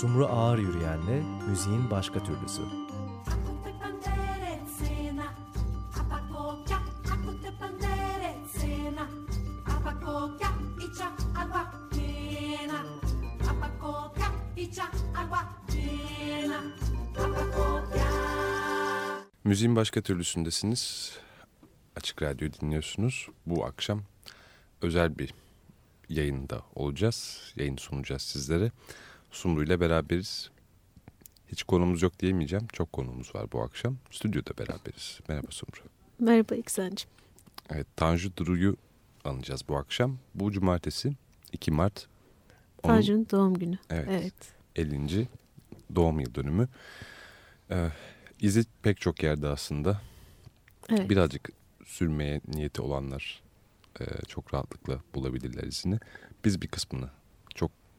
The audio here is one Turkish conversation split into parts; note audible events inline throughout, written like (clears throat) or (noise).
Sumru Ağır Yürüyen'le müziğin başka türlüsü. Müziğin başka türlüsündesiniz. Açık Radyo dinliyorsunuz. Bu akşam özel bir yayında olacağız. Yayın sunacağız sizlere. Sumru ile beraberiz. Hiç konumuz yok diyemeyeceğim. Çok konumuz var bu akşam. Stüdyoda beraberiz. Merhaba Sumru. Merhaba İksen'cim. Evet, Tanju Duru'yu anacağız bu akşam. Bu cumartesi 2 Mart. Tanju'nun doğum günü. Evet, evet. 50. doğum yıl dönümü. Ee, izi pek çok yerde aslında. Evet. Birazcık sürmeye niyeti olanlar e, çok rahatlıkla bulabilirler izini. Biz bir kısmını,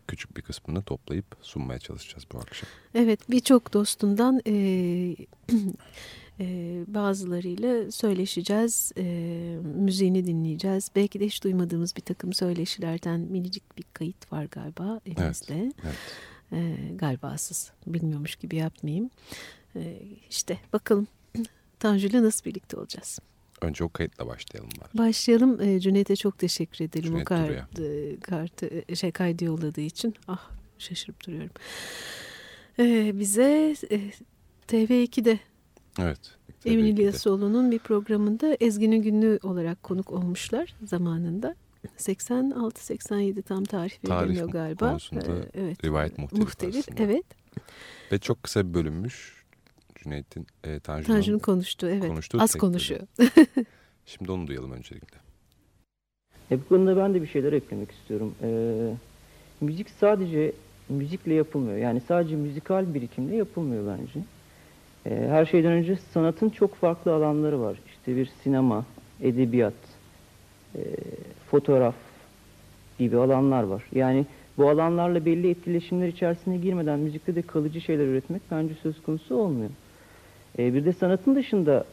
küçük bir kısmını toplayıp sunmaya çalışacağız bu akşam. Evet, birçok dostundan e, (clears throat) e, bazılarıyla söyleşeceğiz, e, müziğini dinleyeceğiz. Belki de hiç duymadığımız bir takım söyleşilerden minicik bir kayıt var galiba elimizde. Evet, evet. E, galibasız, bilmiyormuş gibi yapmayayım. E, işte bakalım (clears throat) Tanju'yla nasıl birlikte olacağız? Önce o kayıtla başlayalım. Bari. Başlayalım. E, Cüneyt'e çok teşekkür ederim Cüneyt o kart, e, kartı e, şey kaydı yolladığı için. Ah şaşırıp duruyorum. E, bize e, TV2'de Evet. Emin İlyasoğlu'nun bir programında Ezgi'nin günlüğü olarak konuk olmuşlar zamanında. 86-87 tam tarih verilmiyor galiba. konusunda ee, evet. rivayet muhtelif, muhtelif Evet. Ve çok kısa bir bölünmüş Cüneyt'in e, Tanju'nun Tanju'nun konuştuğu evet. Konuştuğu Az konuşuyor. (laughs) Şimdi onu duyalım öncelikle. E, bu konuda ben de bir şeyler eklemek istiyorum. Ee, müzik sadece müzikle yapılmıyor. Yani sadece müzikal birikimle yapılmıyor bence. Ee, her şeyden önce sanatın çok farklı alanları var. İşte bir sinema, edebiyat, e, fotoğraf gibi alanlar var. Yani bu alanlarla belli etkileşimler içerisine girmeden müzikte de kalıcı şeyler üretmek bence söz konusu olmuyor. E, bir de sanatın dışında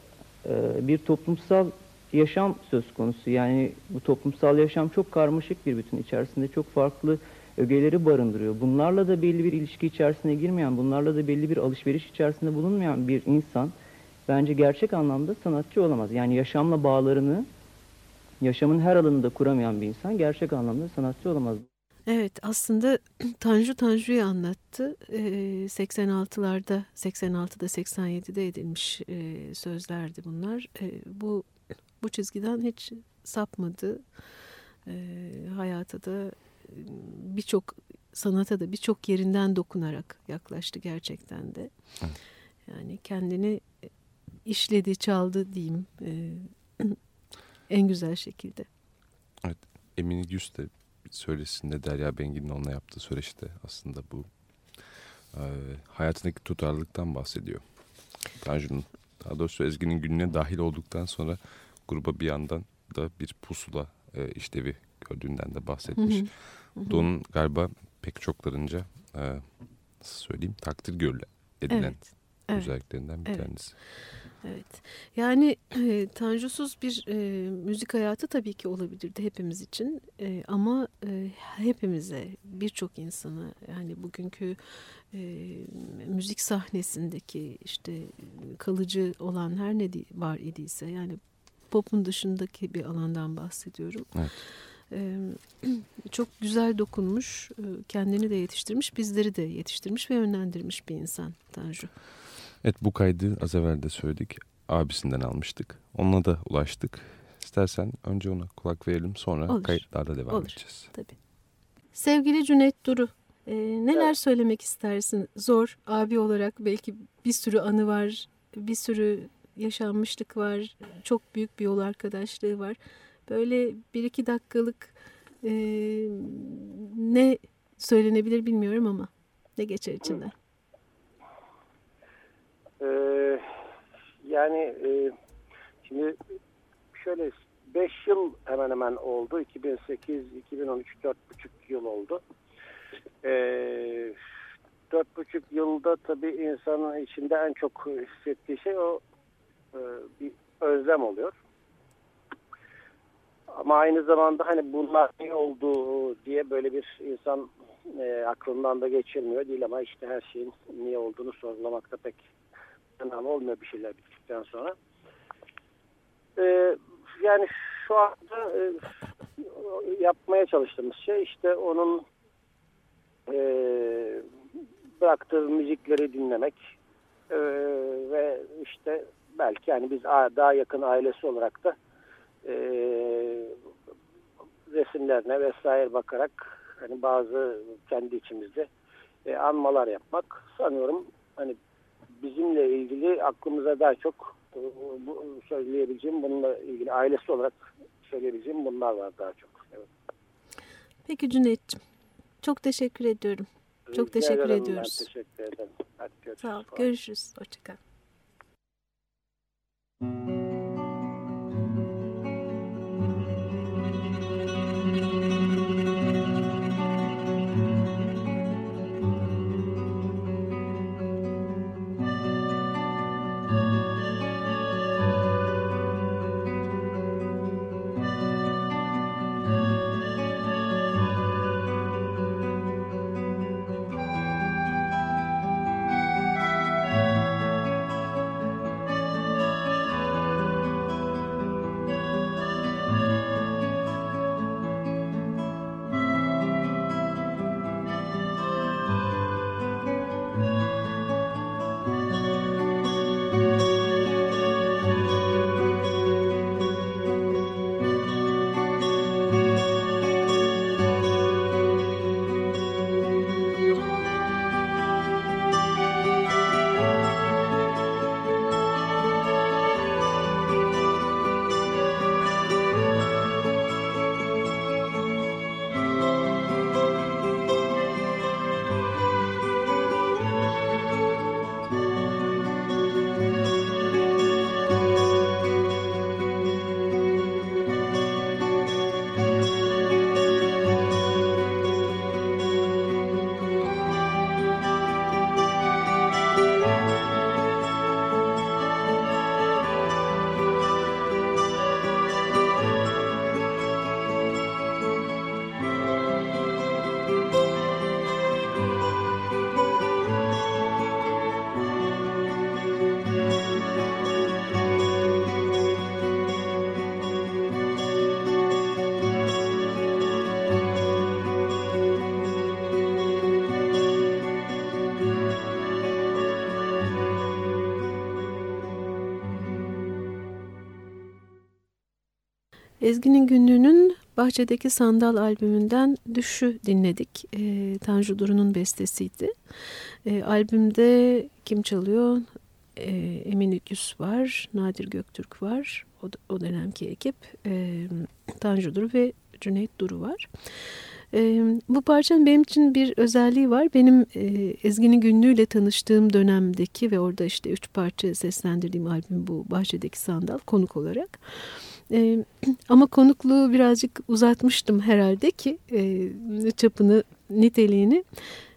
e, bir toplumsal yaşam söz konusu. Yani bu toplumsal yaşam çok karmaşık bir bütün içerisinde çok farklı ögeleri barındırıyor. Bunlarla da belli bir ilişki içerisine girmeyen, bunlarla da belli bir alışveriş içerisinde bulunmayan bir insan bence gerçek anlamda sanatçı olamaz. Yani yaşamla bağlarını yaşamın her alanında kuramayan bir insan gerçek anlamda sanatçı olamaz. Evet aslında (clears throat) Tanju Tanju'yu anlattı. Ee, 86'larda, 86'da 87'de edilmiş e, sözlerdi bunlar. E, bu bu çizgiden hiç sapmadı. E, hayata da birçok sanata da birçok yerinden dokunarak yaklaştı gerçekten de. Yani kendini işledi, çaldı diyeyim e, (clears throat) en güzel şekilde. Evet, Emine de söyleşisinde Derya Bengin'in onunla yaptığı söyleşide aslında bu e, hayatındaki tutarlılıktan bahsediyor. Tanju'nun daha doğrusu Ezgi'nin gününe dahil olduktan sonra gruba bir yandan da bir pusula e, işlevi gördüğünden de bahsetmiş. Hı hı. galiba pek çoklarınca e, nasıl söyleyeyim takdir görülen edilen evet, özelliklerinden bir evet. tanesi. Evet. Yani e, Tanjusuz bir e, müzik hayatı tabii ki olabilirdi hepimiz için. E, ama e, hepimize, birçok insana yani bugünkü e, müzik sahnesindeki işte kalıcı olan her ne var idiyse yani popun dışındaki bir alandan bahsediyorum. Evet. Ee, (clears throat) çok güzel dokunmuş, kendini de yetiştirmiş, bizleri de yetiştirmiş ve yönlendirmiş bir insan Tanju. Evet bu kaydı az evvel de söyledik. Abisinden almıştık. Onunla da ulaştık. İstersen önce ona kulak verelim sonra Olur. kayıtlarla devam Olur. edeceğiz. Tabii. Sevgili Cüneyt Duru, e, neler evet. söylemek istersin? Zor abi olarak belki bir sürü anı var, bir sürü yaşanmışlık var, çok büyük bir yol arkadaşlığı var. Böyle bir iki dakikalık e, ne söylenebilir bilmiyorum ama ne geçer içinden? Ee, yani e, şimdi şöyle 5 yıl hemen hemen oldu. 2008, 2013, 4,5 yıl oldu. Ee, 4,5 yılda tabii insanın içinde en çok hissettiği şey o e, bir özlem oluyor. Ama aynı zamanda hani bunlar ne oldu diye böyle bir insan E, aklından da geçirmiyor değil ama işte her şeyin niye olduğunu sorgulamakta pek olmuyor bir şeyler bittikten sonra. E, yani şu anda e, yapmaya çalıştığımız şey işte onun e, bıraktığı müzikleri dinlemek e, ve işte belki yani biz daha yakın ailesi olarak da e, resimlerine vesaire bakarak hani bazı kendi içimizde e, anmalar yapmak sanıyorum hani bizimle ilgili aklımıza daha çok e, bu, söyleyebileceğim bununla ilgili ailesi olarak söyleyebileceğim bunlar var daha çok. Evet. Peki Cüneyt'ciğim çok teşekkür ediyorum. Çok Rica teşekkür ederim, ediyoruz. Ben teşekkür ederim. Hadi görüşürüz. Sağ ol. Görüşürüz. Hoşçakal. Ezgi'nin günlüğünün Bahçedeki Sandal albümünden Düşü dinledik. E, Tanju Duru'nun bestesiydi. E, albümde kim çalıyor? E, Emin Üküs var, Nadir Göktürk var. O, o dönemki ekip. E, Tanju Duru ve Cüneyt Duru var. E, bu parçanın benim için bir özelliği var. Benim e, Ezgi'nin günlüğüyle tanıştığım dönemdeki ve orada işte üç parça seslendirdiğim albüm bu Bahçedeki Sandal konuk olarak. E, (clears throat) ama konukluğu birazcık uzatmıştım herhalde ki e, çapını, niteliğini.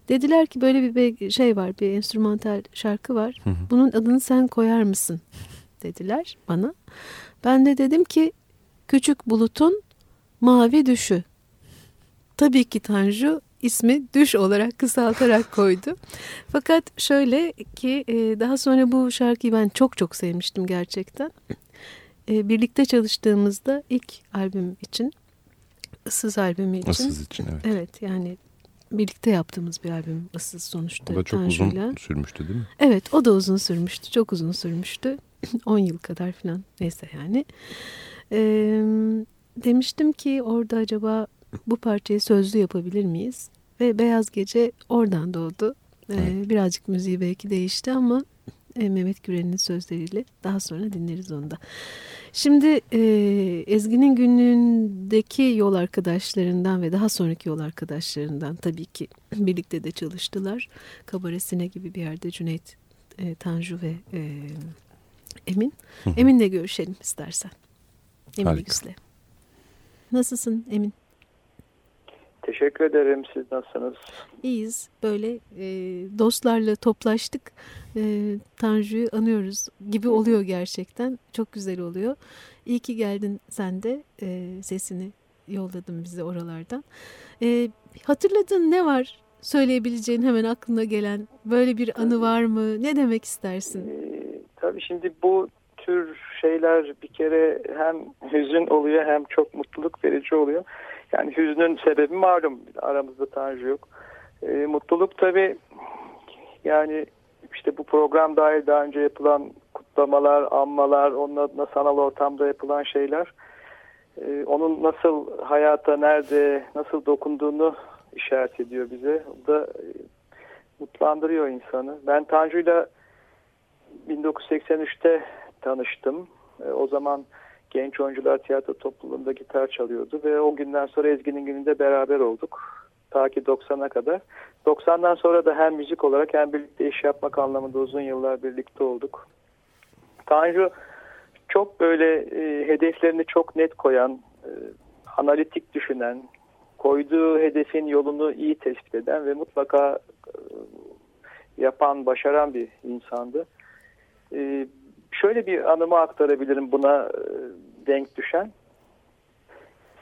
Dediler ki böyle bir şey var, bir enstrümantal şarkı var. Hı hı. Bunun adını sen koyar mısın? (laughs) Dediler bana. Ben de dedim ki Küçük Bulut'un Mavi Düşü. Tabii ki Tanju ismi Düş olarak kısaltarak (laughs) koydu. Fakat şöyle ki e, daha sonra bu şarkıyı ben çok çok sevmiştim gerçekten. E, birlikte çalıştığımızda ilk albüm için, ıssız albümü için. Issız için evet. Evet yani birlikte yaptığımız bir albüm ıssız sonuçta. O da çok Tanju'yla. uzun sürmüştü değil mi? Evet o da uzun sürmüştü. Çok uzun sürmüştü. (laughs) 10 yıl kadar falan neyse yani. Ee, demiştim ki orada acaba bu parçayı sözlü yapabilir miyiz? Ve Beyaz Gece oradan doğdu. Ee, Evet. Birazcık müziği belki değişti ama e, Mehmet Güren'in sözleriyle daha sonra dinleriz onu da. Şimdi e, Ezgi'nin günlüğündeki yol arkadaşlarından ve daha sonraki yol arkadaşlarından tabii ki (clears throat) birlikte de çalıştılar. Kabaresine gibi bir yerde Cüneyt, e, Tanju ve e, Emin. Emin'le görüşelim istersen. Emin. Yüksel. Nasılsın Emin? Teşekkür ederim. Siz nasılsınız? İyiyiz. Böyle e, dostlarla toplaştık. E, Tanju'yu anıyoruz gibi oluyor gerçekten. Çok güzel oluyor. İyi ki geldin sen de e, sesini yolladın bize oralardan. E, hatırladığın ne var? Söyleyebileceğin hemen aklına gelen böyle bir anı var mı? Ne demek istersin? Ee, tabii şimdi bu tür şeyler bir kere hem hüzün oluyor hem çok mutluluk verici oluyor. Yani hüznün sebebi malum aramızda Tanju yok. Ee, mutluluk tabii yani işte bu program dahil daha önce yapılan kutlamalar, anmalar, onun adına sanal ortamda yapılan şeyler e, onun nasıl hayata, nerede, nasıl dokunduğunu işaret ediyor bize. O da e, mutlandırıyor insanı. Ben Tanju'yla 1983'te tanıştım. E, o zaman Genç Oyuncular Tiyatro Topluluğu'nda gitar çalıyordu ve o günden sonra Ezgi'nin gününde beraber olduk. Ta ki 90'a kadar. 90'dan sonra da hem müzik olarak hem birlikte iş yapmak anlamında uzun yıllar birlikte olduk. Tanju çok böyle e, hedeflerini çok net koyan, e, analitik düşünen, koyduğu hedefin yolunu iyi tespit eden ve mutlaka e, yapan, başaran bir insandı. E, şöyle bir anımı aktarabilirim buna e, denk düşen.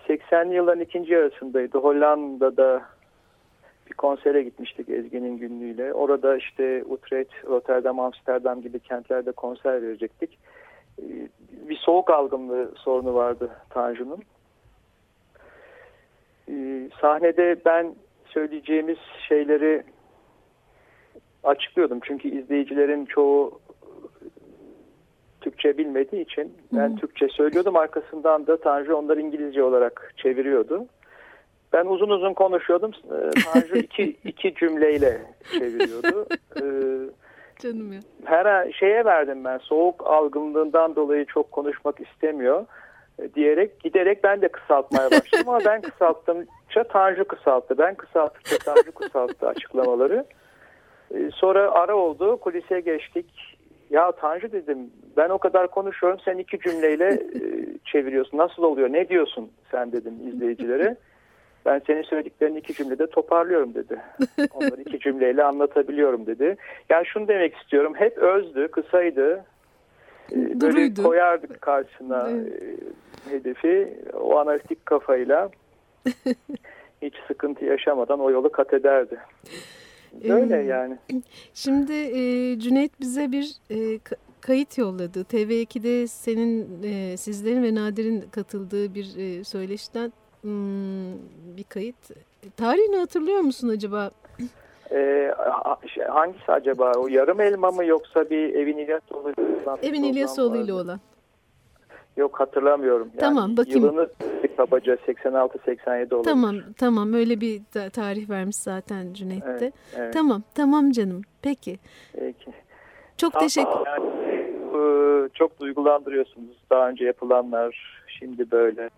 80'li yılların ikinci yarısındaydı. Hollanda'da bir konsere gitmiştik Ezgi'nin günlüğüyle. Orada işte Utrecht, Rotterdam, Amsterdam gibi kentlerde konser verecektik. E, bir soğuk algınlığı sorunu vardı Tanju'nun. E, sahnede ben söyleyeceğimiz şeyleri açıklıyordum. Çünkü izleyicilerin çoğu Türkçe bilmediği için ben. Türkçe söylüyordum. Arkasından da Tanju onları İngilizce olarak çeviriyordu. Ben uzun uzun konuşuyordum. Tanju (laughs) iki, iki cümleyle çeviriyordu. Canım ya. Her şeye verdim ben. Soğuk algınlığından dolayı çok konuşmak istemiyor diyerek giderek ben de kısaltmaya başladım ama ben kısalttıkça Tanju kısalttı. Ben kısalttıkça Tanju kısalttı açıklamaları. Sonra ara oldu. Kulise geçtik. Ya Tanju dedim ben o kadar konuşuyorum sen iki cümleyle (laughs) e, çeviriyorsun. Nasıl oluyor ne diyorsun sen dedim izleyicilere. Ben senin söylediklerini iki cümlede toparlıyorum dedi. Onları iki cümleyle anlatabiliyorum dedi. Yani şunu demek istiyorum hep özdü kısaydı. E, böyle koyardık karşısına evet. E, hedefi o analitik kafayla (laughs) hiç sıkıntı yaşamadan o yolu kat ederdi. Böyle yani. Şimdi e, Cüneyt bize bir e, kayıt yolladı. TV2'de senin, e, sizlerin ve Nadir'in katıldığı bir e, söyleşiden hmm, bir kayıt. Tarihini hatırlıyor musun acaba? Ee, hangisi acaba? O yarım elma mı yoksa bir Evin İlyasoğlu olan? Evin İlyasoğlu ile olan. Yok hatırlamıyorum. Yani tamam bakayım. Yılını kabaca 86-87 olabilir. Tamam tamam öyle bir tarih vermiş zaten Cüneyt'te. Evet, evet. Tamam tamam canım peki. Peki. Çok tamam, teşekkür yani, Çok duygulandırıyorsunuz daha önce yapılanlar şimdi böyle.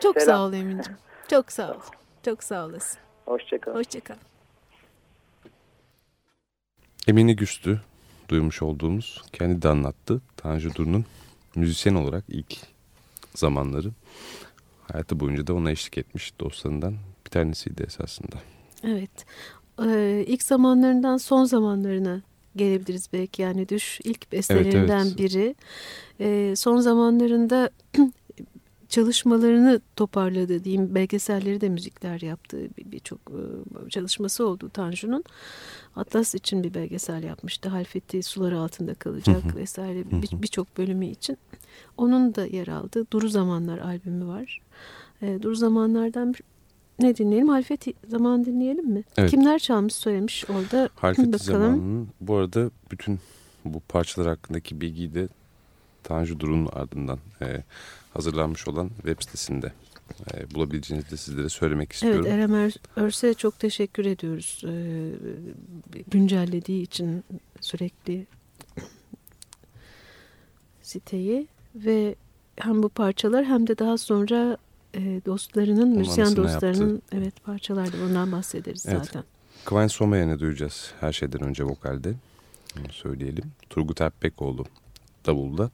Çok Selam. sağ ol Emin'ciğim. Çok sağ ol. Çok sağ olasın. Hoşçakal. Hoşçakal. Emine Güstü duymuş olduğumuz kendi de anlattı. Tanju Dur'un müzisyen olarak ilk zamanları hayatı boyunca da ona eşlik etmiş dostlarından bir tanesiydi esasında. Evet. Ee, ilk zamanlarından son zamanlarına gelebiliriz belki. Yani Düş ilk bestelerinden evet, evet. biri. Ee, son zamanlarında (clears throat) çalışmalarını toparladı diyeyim. Belgeselleri de müzikler yaptı. Birçok bir çalışması oldu Tanju'nun. Atlas için bir belgesel yapmıştı. Halfeti sular altında kalacak vesaire birçok bir bölümü için. Onun da yer aldı. Duru Zamanlar albümü var. E, Duru Zamanlardan ne dinleyelim? Halfeti Zaman dinleyelim mi? Evet. Kimler çalmış söylemiş orada? Halfeti Zaman'ın bu arada bütün bu parçalar hakkındaki bilgiyi de Tanju Dur'un ardından e, hazırlanmış olan web sitesinde e, bulabileceğinizi de sizlere söylemek istiyorum. Evet Erem Örse çok teşekkür ediyoruz. E, güncellediği için sürekli siteyi ve hem bu parçalar hem de daha sonra e, dostlarının, müzisyen dostlarının yaptı. evet parçalardı. Ondan bahsederiz evet. zaten. Kıvanç Somayan'ı duyacağız her şeyden önce vokalde. Onu söyleyelim. Turgut Erpekoğlu davulda.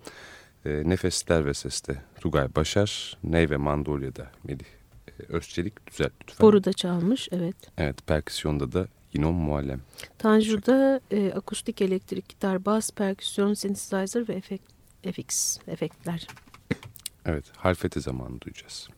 E, Nefesler ve Ses'te Tugay Başar, Ney ve Mandolya'da Melih e, Özçelik düzelt lütfen. Boru'da çalmış evet. Evet perküsyonda da İnom Muallem. Tanju'da e, akustik elektrik gitar, bas, perküsyon, synthesizer ve efekt, FX efektler. Evet, halfeti zamanı duyacağız.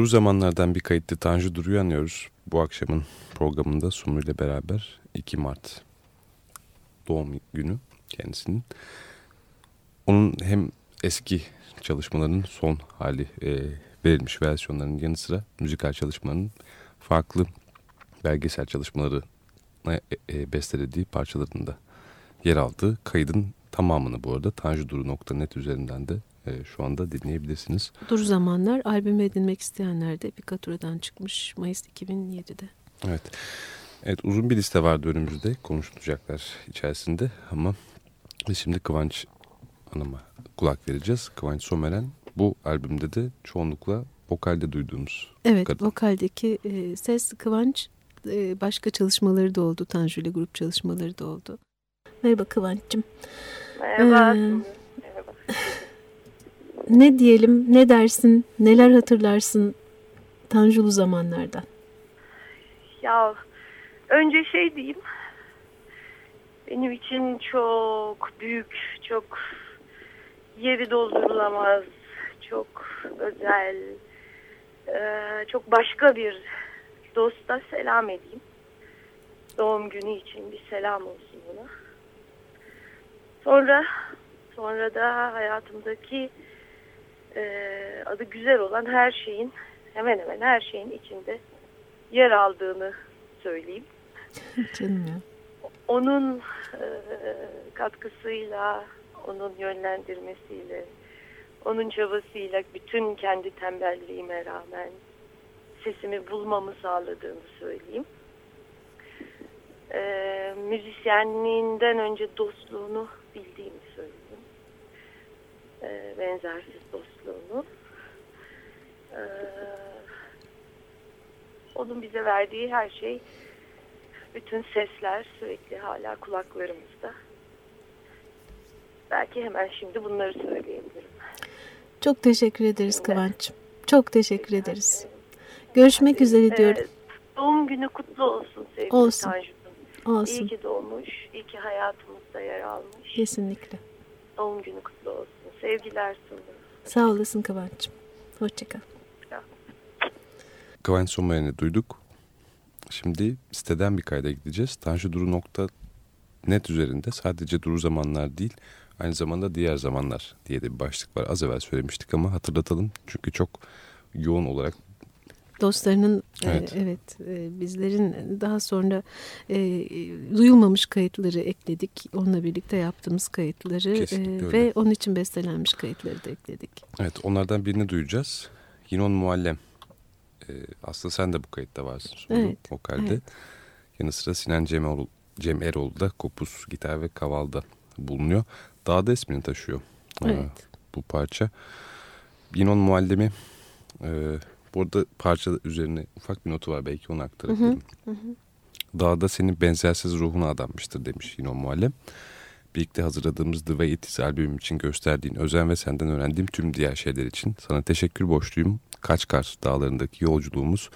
Duru zamanlardan bir kayıtlı Tanju Duru'yu anıyoruz. Bu akşamın programında Sumru ile beraber 2 Mart doğum günü kendisinin. Onun hem eski çalışmalarının son hali e, verilmiş versiyonlarının yanı sıra müzikal çalışmalarının farklı belgesel çalışmaları e, e, bestelediği parçalarında yer aldığı kaydın tamamını bu arada tanjuduru.net üzerinden de e, şu anda dinleyebilirsiniz. Dur Zamanlar albümü edinmek isteyenler de Epikatura'dan çıkmış Mayıs 2007'de. Evet. Evet uzun bir liste vardı önümüzde konuşulacaklar içerisinde ama şimdi Kıvanç Hanım'a kulak vereceğiz. Kıvanç Someren bu albümde de çoğunlukla vokalde duyduğumuz Evet kadın. vokaldeki e, ses Kıvanç e, başka çalışmaları da oldu. Tanju ile grup çalışmaları da oldu. Merhaba Kıvanç'cığım. Merhaba. Ee, Merhaba. Ne diyelim, ne dersin, neler hatırlarsın Tanjulu zamanlardan? Ya önce şey diyeyim. Benim için çok büyük, çok yeri doldurulamaz, çok özel, eee, çok başka bir dosta selam edeyim. Doğum günü için bir selam olsun ona. Sonra sonra da hayatımdaki eee, adı güzel olan her şeyin hemen hemen her şeyin içinde yer aldığını söyleyeyim. Canım ya. Onun e, katkısıyla, onun yönlendirmesiyle, onun çabasıyla bütün kendi tembelliğime rağmen sesimi bulmamı sağladığını söyleyeyim. E, müzisyenliğinden önce dostluğunu bildiğimi söyleyeyim. E, benzersiz dostluğunu. E, onun bize verdiği her şey bütün sesler sürekli hala kulaklarımızda. Belki hemen şimdi bunları söyleyebilirim. Çok teşekkür ederiz Kıvanç'cığım. Çok teşekkür ederiz. Görüşmek üzere diyorum. Doğum günü kutlu olsun sevgili Olsun. Tanju'cum. İyi Olsun. ki doğmuş, iyi ki hayatımızda yer almış. Kesinlikle. Doğum günü kutlu olsun. Sevgiler sunarım. Sağ olasın Kıvanç'cığım. Hoşçakal. Kıvanç Someren'i duyduk. Şimdi siteden bir kayda gideceğiz. tanjuduru.net üzerinde sadece duru zamanlar değil aynı zamanda diğer zamanlar diye de bir başlık var. Az evvel söylemiştik ama hatırlatalım. Çünkü çok yoğun olarak Dostlarının Evet. evet, evet e, bizlerin daha sonra e, duyulmamış kayıtları ekledik. Onunla birlikte yaptığımız kayıtları Kesinlikle e, öyle. ve onun için bestelenmiş kayıtları da ekledik. evet onlardan birini duyacağız. Yinon Muallem. Ee, aslında sen de bu kayıtta varsın. Solo, Evet, Vokalde. evet. Yanı sıra Sinan Cem, Erol, Cem Erol da kopuz, gitar ve kavalda bulunuyor. Dağda ismini taşıyor. Ee, Evet. bu parça. Yinon Muallem'i e, bu arada parça üzerine ufak bir notu var belki onu aktarabilirim. Dağda senin benzersiz ruhuna adanmıştır demiş Yinon Muallem. Birlikte hazırladığımız The Way It Is albümüm için gösterdiğin özen ve senden öğrendiğim tüm diğer şeyler için sana teşekkür borçluyum. Kaçkar dağlarındaki yolculuğumuz,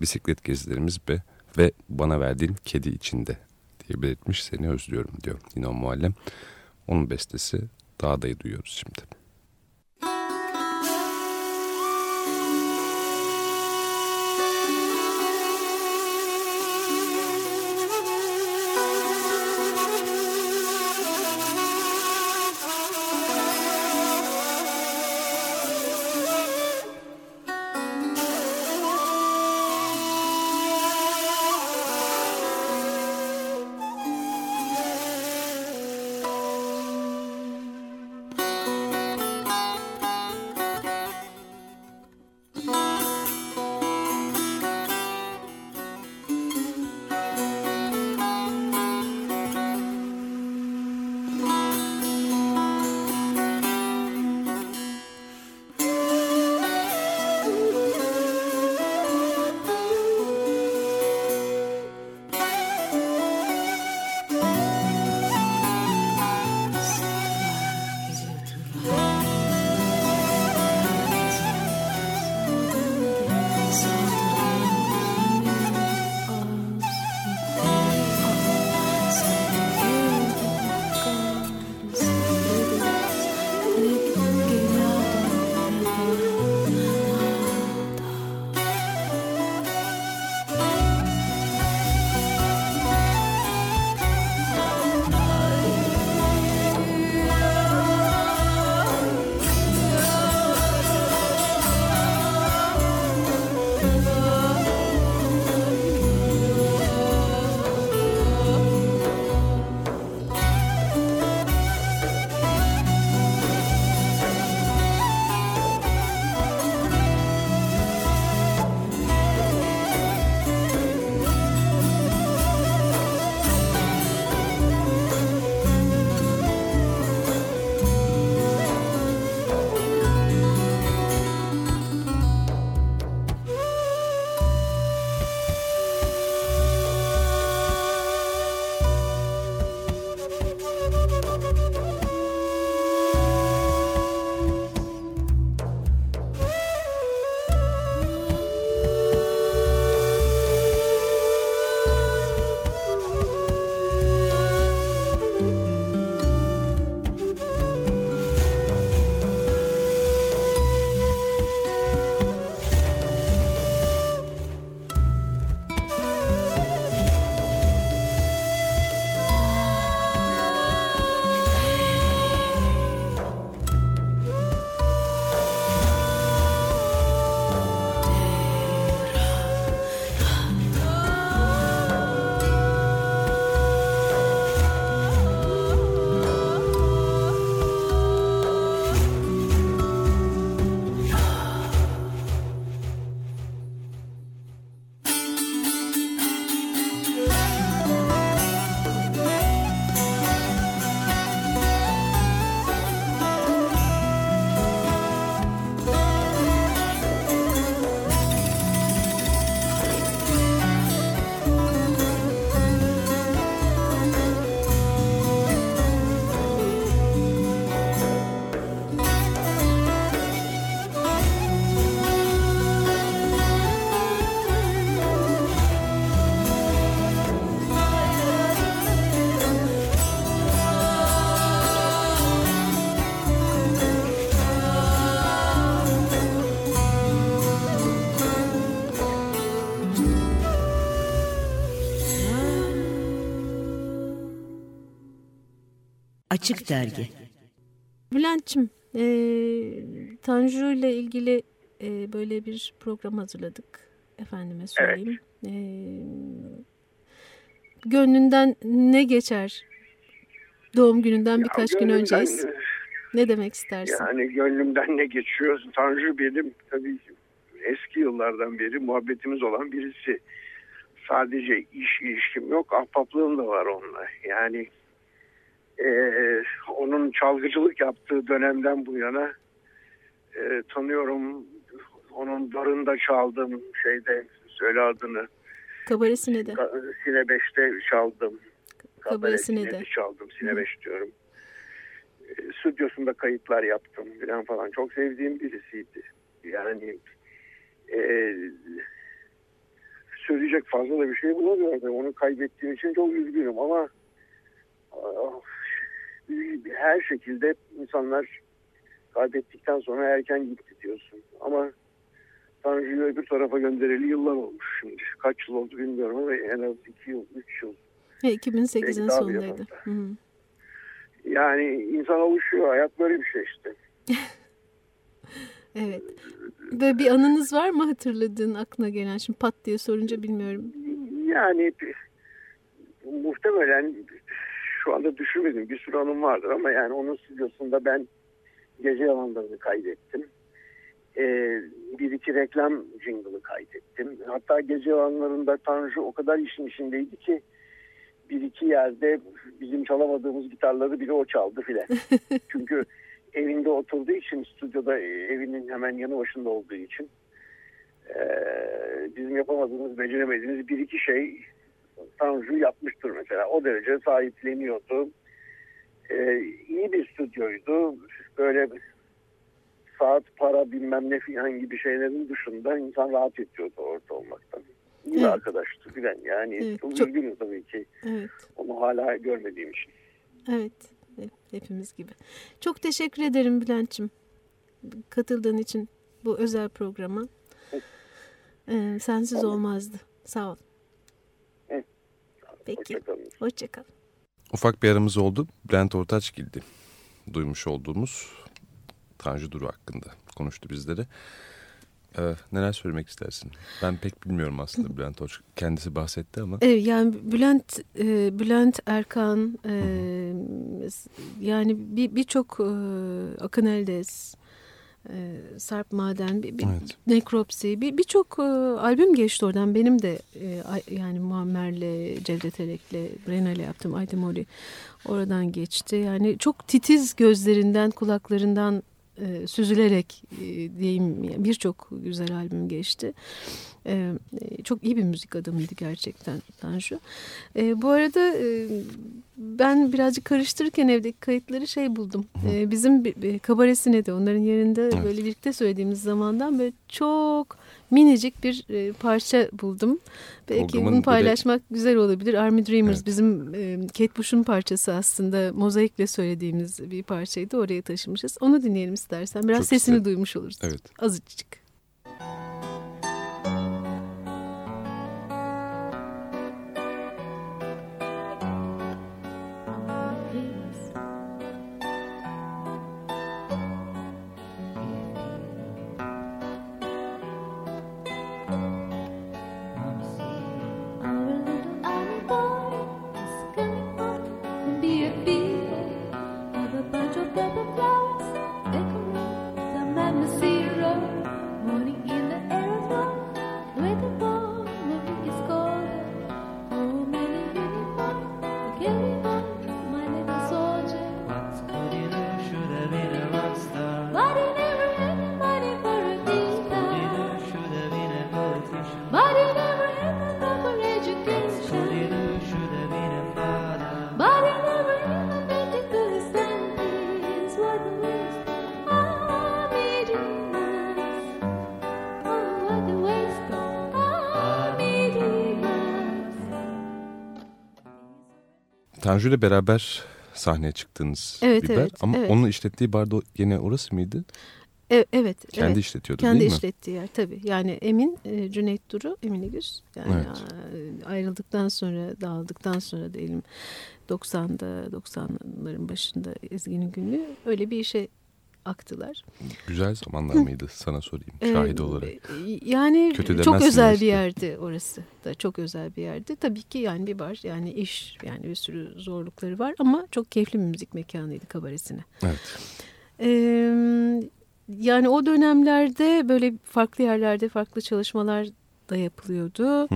bisiklet gezilerimiz ve, ve bana verdiğin kedi içinde diye belirtmiş seni özlüyorum diyor Yinon Muallem. Onun bestesi Dağda'yı duyuyoruz şimdi. Açık Dergi Bülent'ciğim, e, Tanju ile ilgili e, böyle bir program hazırladık. Efendime söyleyeyim. E, gönlünden ne geçer? Doğum gününden birkaç Ya gün önceyiz. Ne demek istersin? Yani gönlümden ne geçiyor? Tanju benim tabii eski yıllardan beri muhabbetimiz olan birisi. Sadece iş ilişkim yok, ahbaplığım da var onunla. Yani e, onun çalgıcılık yaptığı dönemden bu yana e, tanıyorum. Onun barında çaldım şeyde söyle adını. Kabaresi de? Ka- Sine 5'te çaldım. Kabaresine Kabaresine de. çaldım. Sine 5 diyorum. E, stüdyosunda kayıtlar yaptım falan falan. Çok sevdiğim birisiydi. Yani e, söyleyecek fazla da bir şey bulamıyorum. Onu kaybettiğim için çok üzgünüm ama ah, her şekilde insanlar kaybettikten sonra erken gitti diyorsun. Ama Tanju'yu öbür tarafa göndereli yıllar olmuş şimdi. Kaç yıl oldu bilmiyorum ama en az iki yıl, üç yıl. Ve 2008'in Belki daha bir sonundaydı. Hı hı. Yani insan alışıyor. Hayat böyle bir şey işte. (laughs) Evet. Böyle bir anınız var mı hatırladığın aklına gelen? Şimdi pat diye sorunca bilmiyorum. Yani muhtemelen şu anda düşünmedim bir sürü anım vardır ama yani onun stüdyosunda ben gece yalanlarını kaydettim. Ee, bir iki reklam jingle'ı kaydettim. Hatta gece yalanlarında Tanju o kadar işin içindeydi ki bir iki yerde bizim çalamadığımız gitarları bile o çaldı filan. (laughs) Çünkü evinde oturduğu için stüdyoda e, evinin hemen yanı başında olduğu için ee, bizim yapamadığımız, beceremediğimiz bir iki şey Tanju yapmıştır mesela. O derece sahipleniyordu. Ee, iyi bir stüdyoydu. Böyle saat, para bilmem ne filan gibi şeylerin dışında insan rahat ediyordu orada olmaktan. İyi bir Evet. arkadaştı filan. Yani Evet, çok, üzgünüm tabii ki Evet. onu hala görmediğim için. Evet. Hep- Hepimiz gibi. Çok teşekkür ederim Bülent'ciğim. Katıldığın için bu özel programa. Ee, sensiz olmazdı. Sağ ol. Peki. Hoşçakalın. Hoşçakal. Ufak bir aramız oldu. Bülent Ortaçgil'di. Duymuş olduğumuz Tanju Duru hakkında konuştu bizlere. Ee, neler söylemek istersin? Ben pek bilmiyorum aslında (laughs) Bülent Ortaç. Kendisi bahsetti ama. Evet yani Bülent e, Bülent Erkan e, yani bir birçok e, Akın Eldes e, Sarp Maden bir, bir Evet. Nekropsi bir birçok e, albüm geçti oradan benim de e, yani Muammer'le Cevdet Elek'le Rena'yla yaptım Aydemoli oradan geçti yani çok titiz gözlerinden kulaklarından e, süzülerek e, diyeyim birçok güzel albüm geçti. E, çok iyi bir müzik adamıydı gerçekten Tanju. E, bu arada e, ben birazcık karıştırırken evdeki kayıtları şey buldum. E, bizim bir, bir kabaresine de onların yerinde Evet. böyle birlikte söylediğimiz zamandan böyle çok minicik bir e, parça buldum. Belki bunu bir de- paylaşmak güzel olabilir. Army Dreamers Evet. bizim e, Kate Bush'un parçası aslında mozaikle söylediğimiz bir parçaydı. Oraya taşımışız. Onu dinleyelim istersen. Biraz Çok sesini isterim. duymuş oluruz. Evet. Azıcık. Our Tanju ile beraber sahneye çıktığınız Evet, bir bar. evet, Ama evet. onun işlettiği bar da yine orası mıydı? E- evet. Kendi evet. işletiyordu Kendi değil mi? işlettiği yer tabii. Yani Emin, e, Cüneyt Duru, Emin İgüz. Yani Evet. ayrıldıktan sonra dağıldıktan sonra diyelim 90'da 90'ların başında Ezgi'nin günlüğü öyle bir işe aktılar. Güzel zamanlar mıydı sana sorayım şahit Ee, olarak. Yani Kötü çok özel eski. bir yerdi orası da çok özel bir yerdi. Tabii ki yani bir var yani iş yani bir sürü zorlukları var ama çok keyifli bir müzik mekanıydı kabaresine. Evet. Ee, yani o dönemlerde böyle farklı yerlerde farklı çalışmalar da yapılıyordu.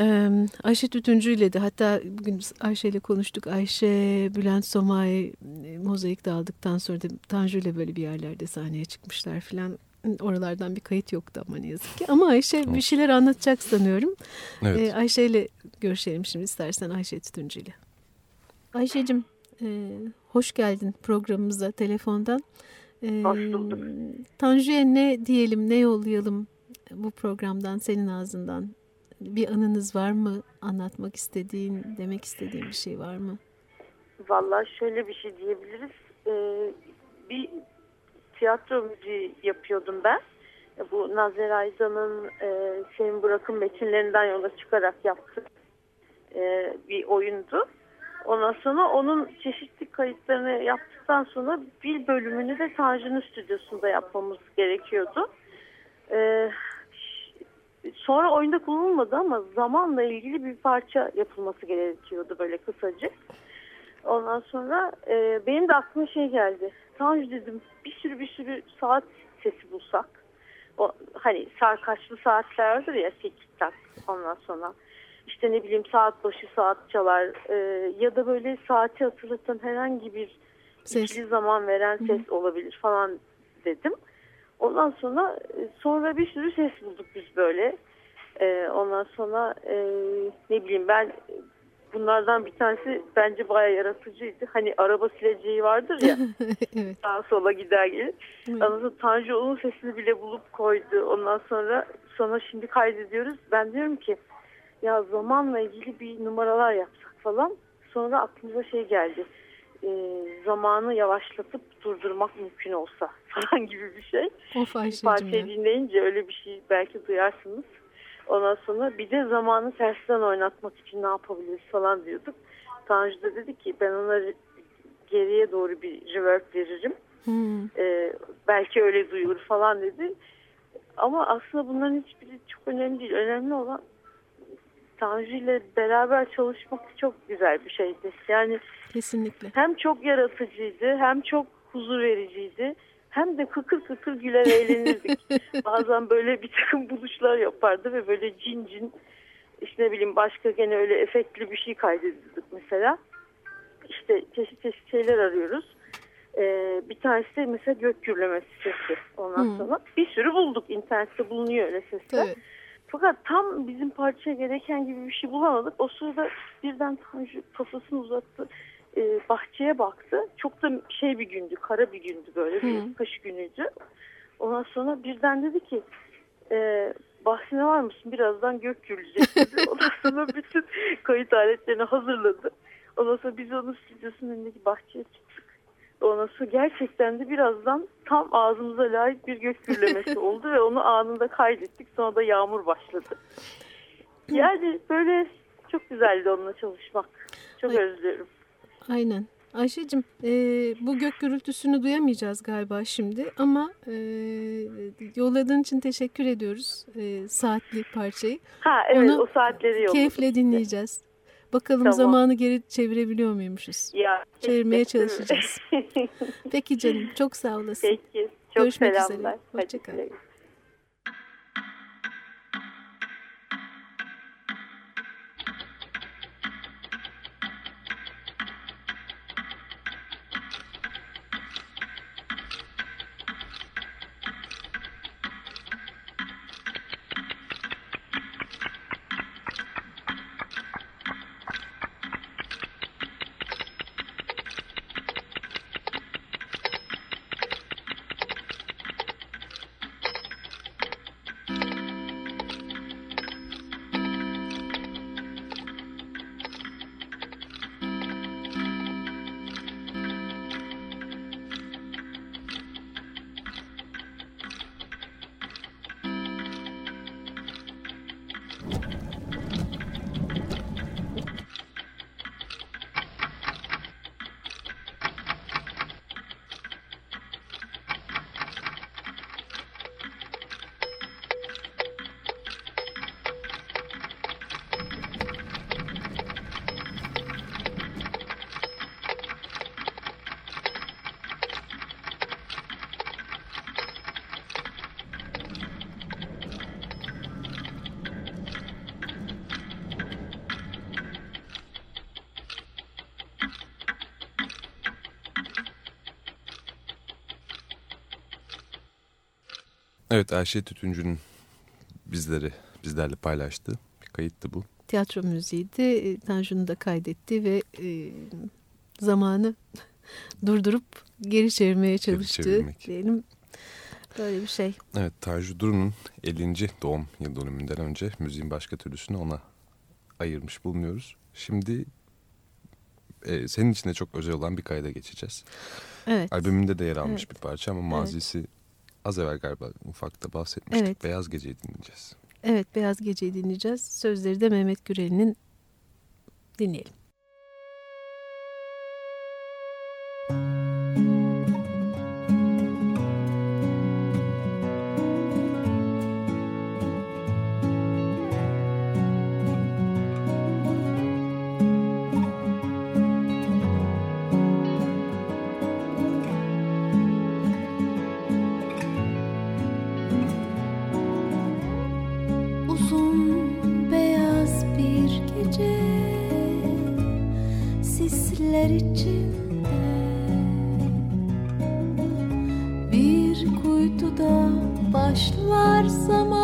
Ee, Ayşe Tütüncü ile de hatta bugün Ayşe ile konuştuk. Ayşe, Bülent Somay e, mozaik dağıldıktan sonra da Tanju ile böyle bir yerlerde sahneye çıkmışlar filan. Oralardan bir kayıt yoktu ama ne yazık ki. Ama Ayşe bir şeyler anlatacak sanıyorum. Evet. Ee, Ayşe ile görüşelim şimdi istersen Ayşe Tütüncü ile. Ayşe'cim e, hoş geldin programımıza telefondan. E, Hoş bulduk. Tanju'ya ne diyelim, ne yollayalım bu programdan senin ağzından? Bir anınız var mı? Anlatmak istediğin, demek istediğin bir şey var mı? Vallahi şöyle bir şey diyebiliriz. Ee, bir tiyatro müziği yapıyordum ben. Bu Nazer Ayza'nın e, Senin Bırakın metinlerinden yola çıkarak yaptığı e, bir oyundu. Ondan sonra onun çeşitli kayıtlarını yaptıktan sonra bir bölümünü de Tanju'nun stüdyosunda yapmamız gerekiyordu. Ee, sonra oyunda kullanılmadı ama zamanla ilgili bir parça yapılması gerekiyordu böyle kısacık. Ondan sonra e, benim de aklıma şey geldi. Tanju dedim bir sürü bir sürü saat sesi bulsak. O hani sarkaçlı saatler vardır ya tik tak ondan sonra. işte ne bileyim saat başı saat çalar e, ya da böyle saati hatırlatan herhangi bir Ses. zaman veren ses olabilir falan dedim. Ondan sonra e, sonra bir sürü ses bulduk biz böyle. E, ondan sonra e, ne bileyim ben bunlardan bir tanesi bence bayağı yaratıcıydı. Hani araba sileceği vardır ya (laughs) evet. sağa sola gider gelir. Evet. Ondan sonra Tanju onun sesini bile bulup koydu. Ondan sonra sonra şimdi kaydediyoruz. Ben diyorum ki ya zamanla ilgili bir numaralar yapsak falan. Sonra aklımıza şey geldi. E, zamanı yavaşlatıp durdurmak mümkün olsa (laughs) falan gibi bir şey. Of Parçayı dinleyince öyle bir şey belki duyarsınız. Ondan sonra bir de zamanı tersten oynatmak için ne yapabiliriz falan diyorduk. Tanju da dedi ki ben ona geriye doğru bir reverb veririm. Hmm. Ee, belki öyle duyulur falan dedi. Ama aslında bunların hiçbiri çok önemli değil. Önemli olan Tanju ile beraber çalışmak çok güzel bir şeydi. Yani Kesinlikle. hem çok yaratıcıydı hem çok huzur vericiydi. Hem de kıkır kıkır güler eğlenirdik. (laughs) Bazen böyle bir takım buluşlar yapardı ve böyle cin cin işte ne bileyim başka gene öyle efektli bir şey kaydediyorduk mesela. İşte çeşit çeşit şeyler arıyoruz. Ee, bir tanesi de mesela gök gürlemesi sesi. Ondan Hı. sonra bir sürü bulduk. internette bulunuyor öyle sesler. Tabii. Fakat tam bizim parçaya gereken gibi bir şey bulamadık. O sırada birden Tanju kafasını uzattı. Ee, bahçeye baktı. Çok da şey bir gündü, kara bir gündü böyle bir Hı. kış günüydü. Ondan sonra birden dedi ki e, bahsine var mısın? Birazdan gök gürleyecek dedi. (laughs) Ondan sonra bütün kayıt aletlerini hazırladı. Ondan sonra biz onun stüdyosunun önündeki bahçeye çıktık. Ondan sonra gerçekten de birazdan tam ağzımıza layık bir gök gürlemesi (laughs) oldu ve onu anında kaydettik. Sonra da yağmur başladı. Yani böyle çok güzeldi onunla çalışmak. Çok özlüyorum. Aynen. Ayşe'cim e, bu gök gürültüsünü duyamayacağız galiba şimdi ama e, yolladığın için teşekkür ediyoruz e, saatli parçayı. Ha evet Onu o saatleri yok. Keyifle dinleyeceğiz. Bakalım Tamam. zamanı geri çevirebiliyor muymuşuz? Ya, Çevirmeye çalışacağız. (laughs) Peki canım çok sağ olasın. Peki. Çok Görüşmek üzere. selamlar. Hoşça Hadi Evet Ayşe Tütüncü'nün bizleri bizlerle paylaştığı bir kayıttı bu. Tiyatro müziğiydi. E, Tanju'nu da kaydetti ve e, zamanı (laughs) durdurup geri çevirmeye çalıştı. çevirmek. Diyelim böyle bir şey. Evet Tanju Duru'nun 50. doğum yıl dönümünden önce müziğin başka türlüsünü ona ayırmış bulunuyoruz. Şimdi e, senin için de çok özel olan bir kayda geçeceğiz. Evet. Albümünde de yer almış Evet. bir parça ama mazisi az evvel galiba ufakta bahsetmiştik. Evet. Beyaz Gece'yi dinleyeceğiz. Evet Beyaz Gece'yi dinleyeceğiz. Sözleri de Mehmet Gürel'in dinleyelim. Başlar zaman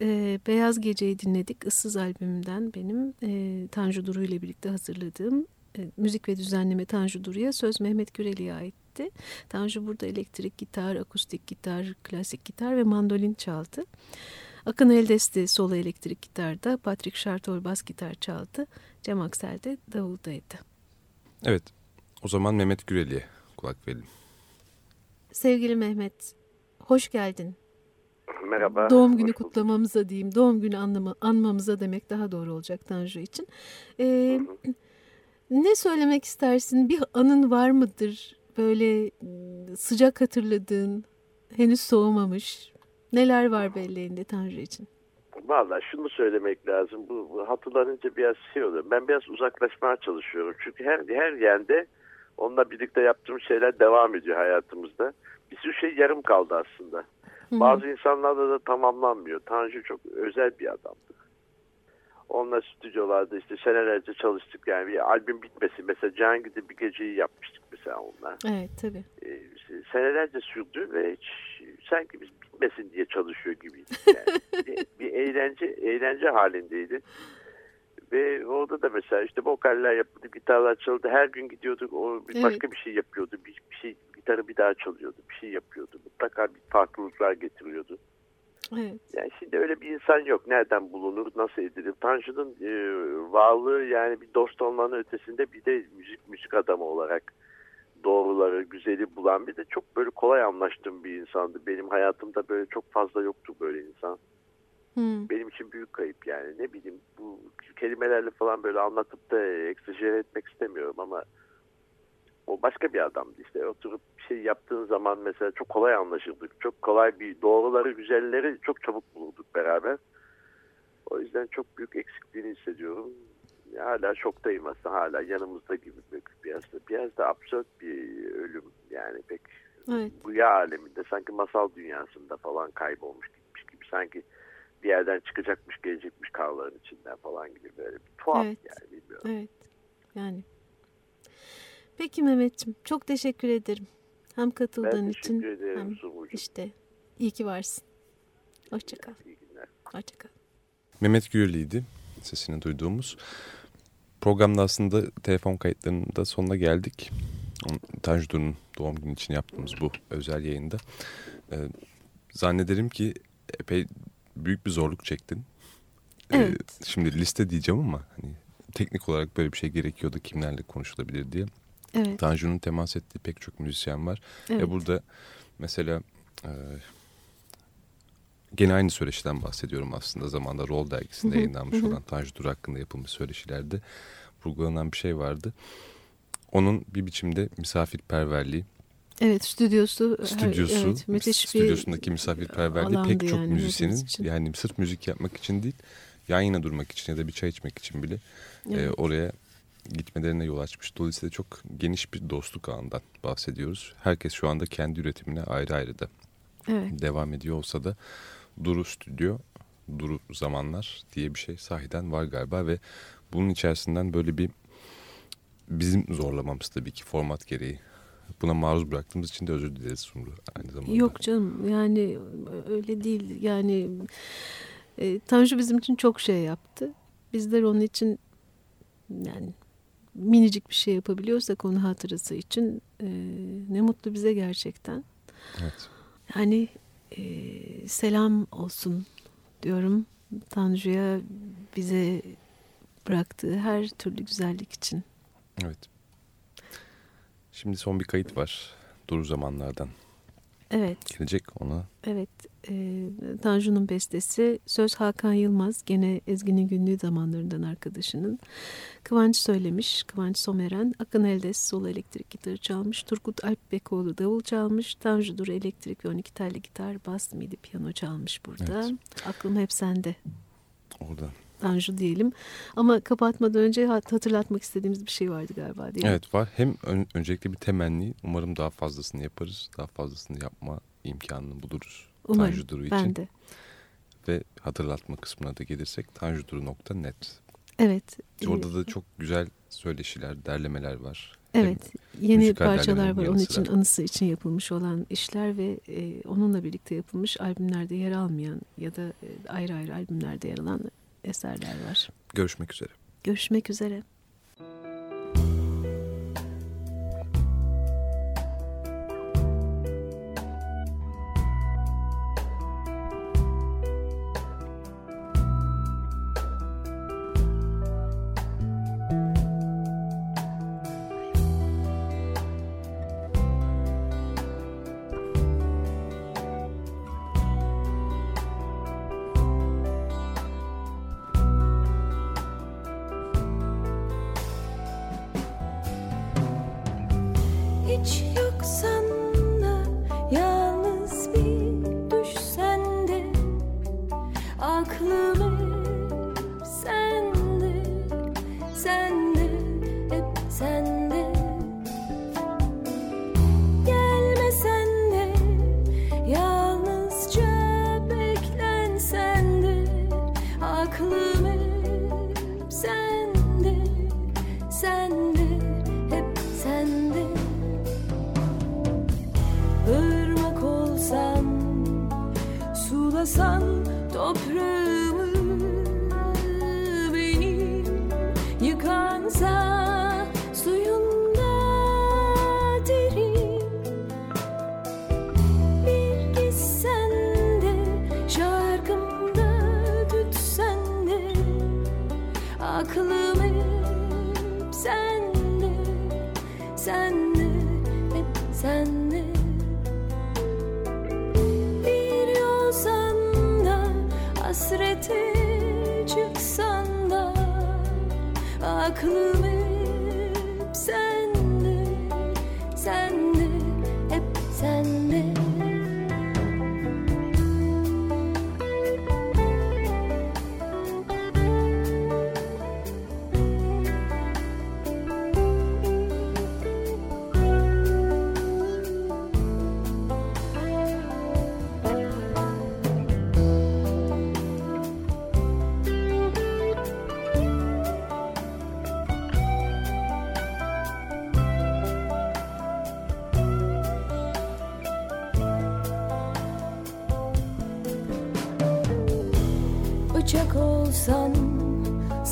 e, Beyaz Gece'yi dinledik. Issız albümümden benim e, Tanju Duru ile birlikte hazırladığım e, müzik ve düzenleme Tanju Duru'ya söz Mehmet Güreli'ye aitti. Tanju burada elektrik gitar, akustik gitar, klasik gitar ve mandolin çaldı. Akın Eldesti solo elektrik gitarda, Patrick Şartol bas gitar çaldı. Cem Aksel de davuldaydı. Evet. O zaman Mehmet Güreli'ye kulak verelim. Sevgili Mehmet, hoş geldin. Merhaba. Doğum günü kutlamamıza diyeyim, doğum günü anlama, anmamıza demek daha doğru olacak Tanju için. Ee, ne söylemek istersin? Bir anın var mıdır? Böyle m, sıcak hatırladığın, henüz soğumamış. Neler var belleğinde Tanju için? Vallahi şunu söylemek lazım. Bu, bu hatırlanınca biraz şey oluyor. Ben biraz uzaklaşmaya çalışıyorum. Çünkü her her yerde onunla birlikte yaptığım şeyler devam ediyor hayatımızda. Bir sürü şey yarım kaldı aslında. Bazı insanlarda da tamamlanmıyor. Tanju çok özel bir adamdı. Onunla stüdyolarda işte senelerce çalıştık. Yani bir albüm bitmesi. Mesela Cihangir'de bir geceyi yapmıştık mesela onunla. Evet tabii. Ee, senelerce sürdü ve hiç, sanki biz bitmesin diye çalışıyor gibiydik. Yani. (laughs) bir, bir eğlence eğlence halindeydi. Ve orada da mesela işte vokaller yapıldı, gitarlar çaldı. Her gün gidiyorduk, o bir Evet. başka bir şey yapıyordu. Bir, bir şey gitarı bir daha çalıyordu, bir şey yapıyordu. Mutlaka bir farklılıklar getiriyordu. Evet. Yani şimdi öyle bir insan yok. Nereden bulunur, nasıl edilir? Tanju'nun e, varlığı yani bir dost olmanın ötesinde bir de müzik müzik adamı olarak doğruları, güzeli bulan bir de çok böyle kolay anlaştığım bir insandı. Benim hayatımda böyle çok fazla yoktu böyle insan. Hmm. Benim için büyük kayıp yani. Ne bileyim bu kelimelerle falan böyle anlatıp da egzajere etmek istemiyorum ama o başka bir adamdı işte. Oturup bir şey yaptığın zaman mesela çok kolay anlaşırdık. Çok kolay bir doğruları, güzelleri çok çabuk bulurduk beraber. O yüzden çok büyük eksikliğini hissediyorum. Hala şoktayım aslında. Hala yanımızda gibi biraz da, biraz da absürt bir ölüm. Yani pek Evet. rüya aleminde sanki masal dünyasında falan kaybolmuş gitmiş gibi. Sanki bir yerden çıkacakmış gelecekmiş karların içinden falan gibi böyle bir tuhaf Evet. yani bilmiyorum. Evet. Yani. Peki Mehmetciğim çok teşekkür ederim. Hem katıldığın Ben için teşekkür ederim hem Sumucuğum. işte iyi ki varsın. Hoşça kal. İyi günler. Hoşça kal. Mehmet Güreli'ydi sesini duyduğumuz. Programda aslında telefon kayıtlarının da sonuna geldik. On- Tanju Duru'nun doğum günü için yaptığımız bu özel yayında. Ee, zannederim ki epey büyük bir zorluk çektin. Ee, Evet. şimdi liste diyeceğim ama hani teknik olarak böyle bir şey gerekiyordu kimlerle konuşulabilir diye. Evet. Tanju'nun temas ettiği pek çok müzisyen var. evet. Ve burada mesela e, gene aynı söyleşiden bahsediyorum aslında. Zamanda Roll dergisinde yayınlanmış olan Tanju Dur hakkında yapılmış söyleşilerde vurgulanan bir şey vardı. Onun bir biçimde misafirperverliği, Evet stüdyosu. her- stüdyosu, evet, müthiş bir stüdyosundaki misafirperverliği pek çok yani müzisyenin yani sırf müzik yapmak için değil, yan yana durmak için ya da bir çay içmek için bile e, Evet. oraya gitmelerine yol açmış. Dolayısıyla çok geniş bir dostluk ağından bahsediyoruz. Herkes şu anda kendi üretimine ayrı ayrı da Evet. devam ediyor olsa da Duru Stüdyo, Duru Zamanlar diye bir şey sahiden var galiba ve bunun içerisinden böyle bir bizim zorlamamız tabii ki format gereği. Buna maruz bıraktığımız için de özür dileriz Sumru aynı zamanda. Yok canım yani öyle değil. Yani e, Tanju bizim için çok şey yaptı. Bizler onun için yani minicik bir şey yapabiliyorsak onun hatırası için e, ne mutlu bize gerçekten. Evet. Yani e, selam olsun diyorum Tanju'ya bize bıraktığı her türlü güzellik için. Evet. Şimdi son bir kayıt var. Duru zamanlardan. Evet. Gelecek ona. Evet, e, Tanju'nun bestesi Söz Hakan Yılmaz gene Ezgi'nin günlüğü zamanlarından arkadaşının. Kıvanç söylemiş, Kıvanç Someren, Akın Eldes solo elektrik gitarı çalmış, Turgut Alpbekoğlu davul çalmış, Tanju Dur elektrik ve 12 telli gitar, bas midi piyano çalmış burada. Evet. Aklım hep sende. Orada. Anju diyelim. Ama kapatmadan önce hatırlatmak istediğimiz bir şey vardı galiba değil mi? Evet var. Hem ön, öncelikle bir temenni. Umarım daha fazlasını yaparız. Daha fazlasını yapma imkanını buluruz. Umarım. Tanju Duru için. Ben de. Ve hatırlatma kısmına da gelirsek tanjuduru.net. Evet. Orada da çok güzel söyleşiler, derlemeler var. Evet, Hem yeni parçalar var onun için anısı için yapılmış olan işler ve e, onunla birlikte yapılmış albümlerde yer almayan ya da e, ayrı ayrı albümlerde yer alan eserler var. Görüşmek üzere. Görüşmek üzere. sende hep sende. Gelmesen yalnızca beklensen de hep sende sende hep sende. Irmak olsan sulasan toprağı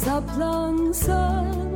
saplansan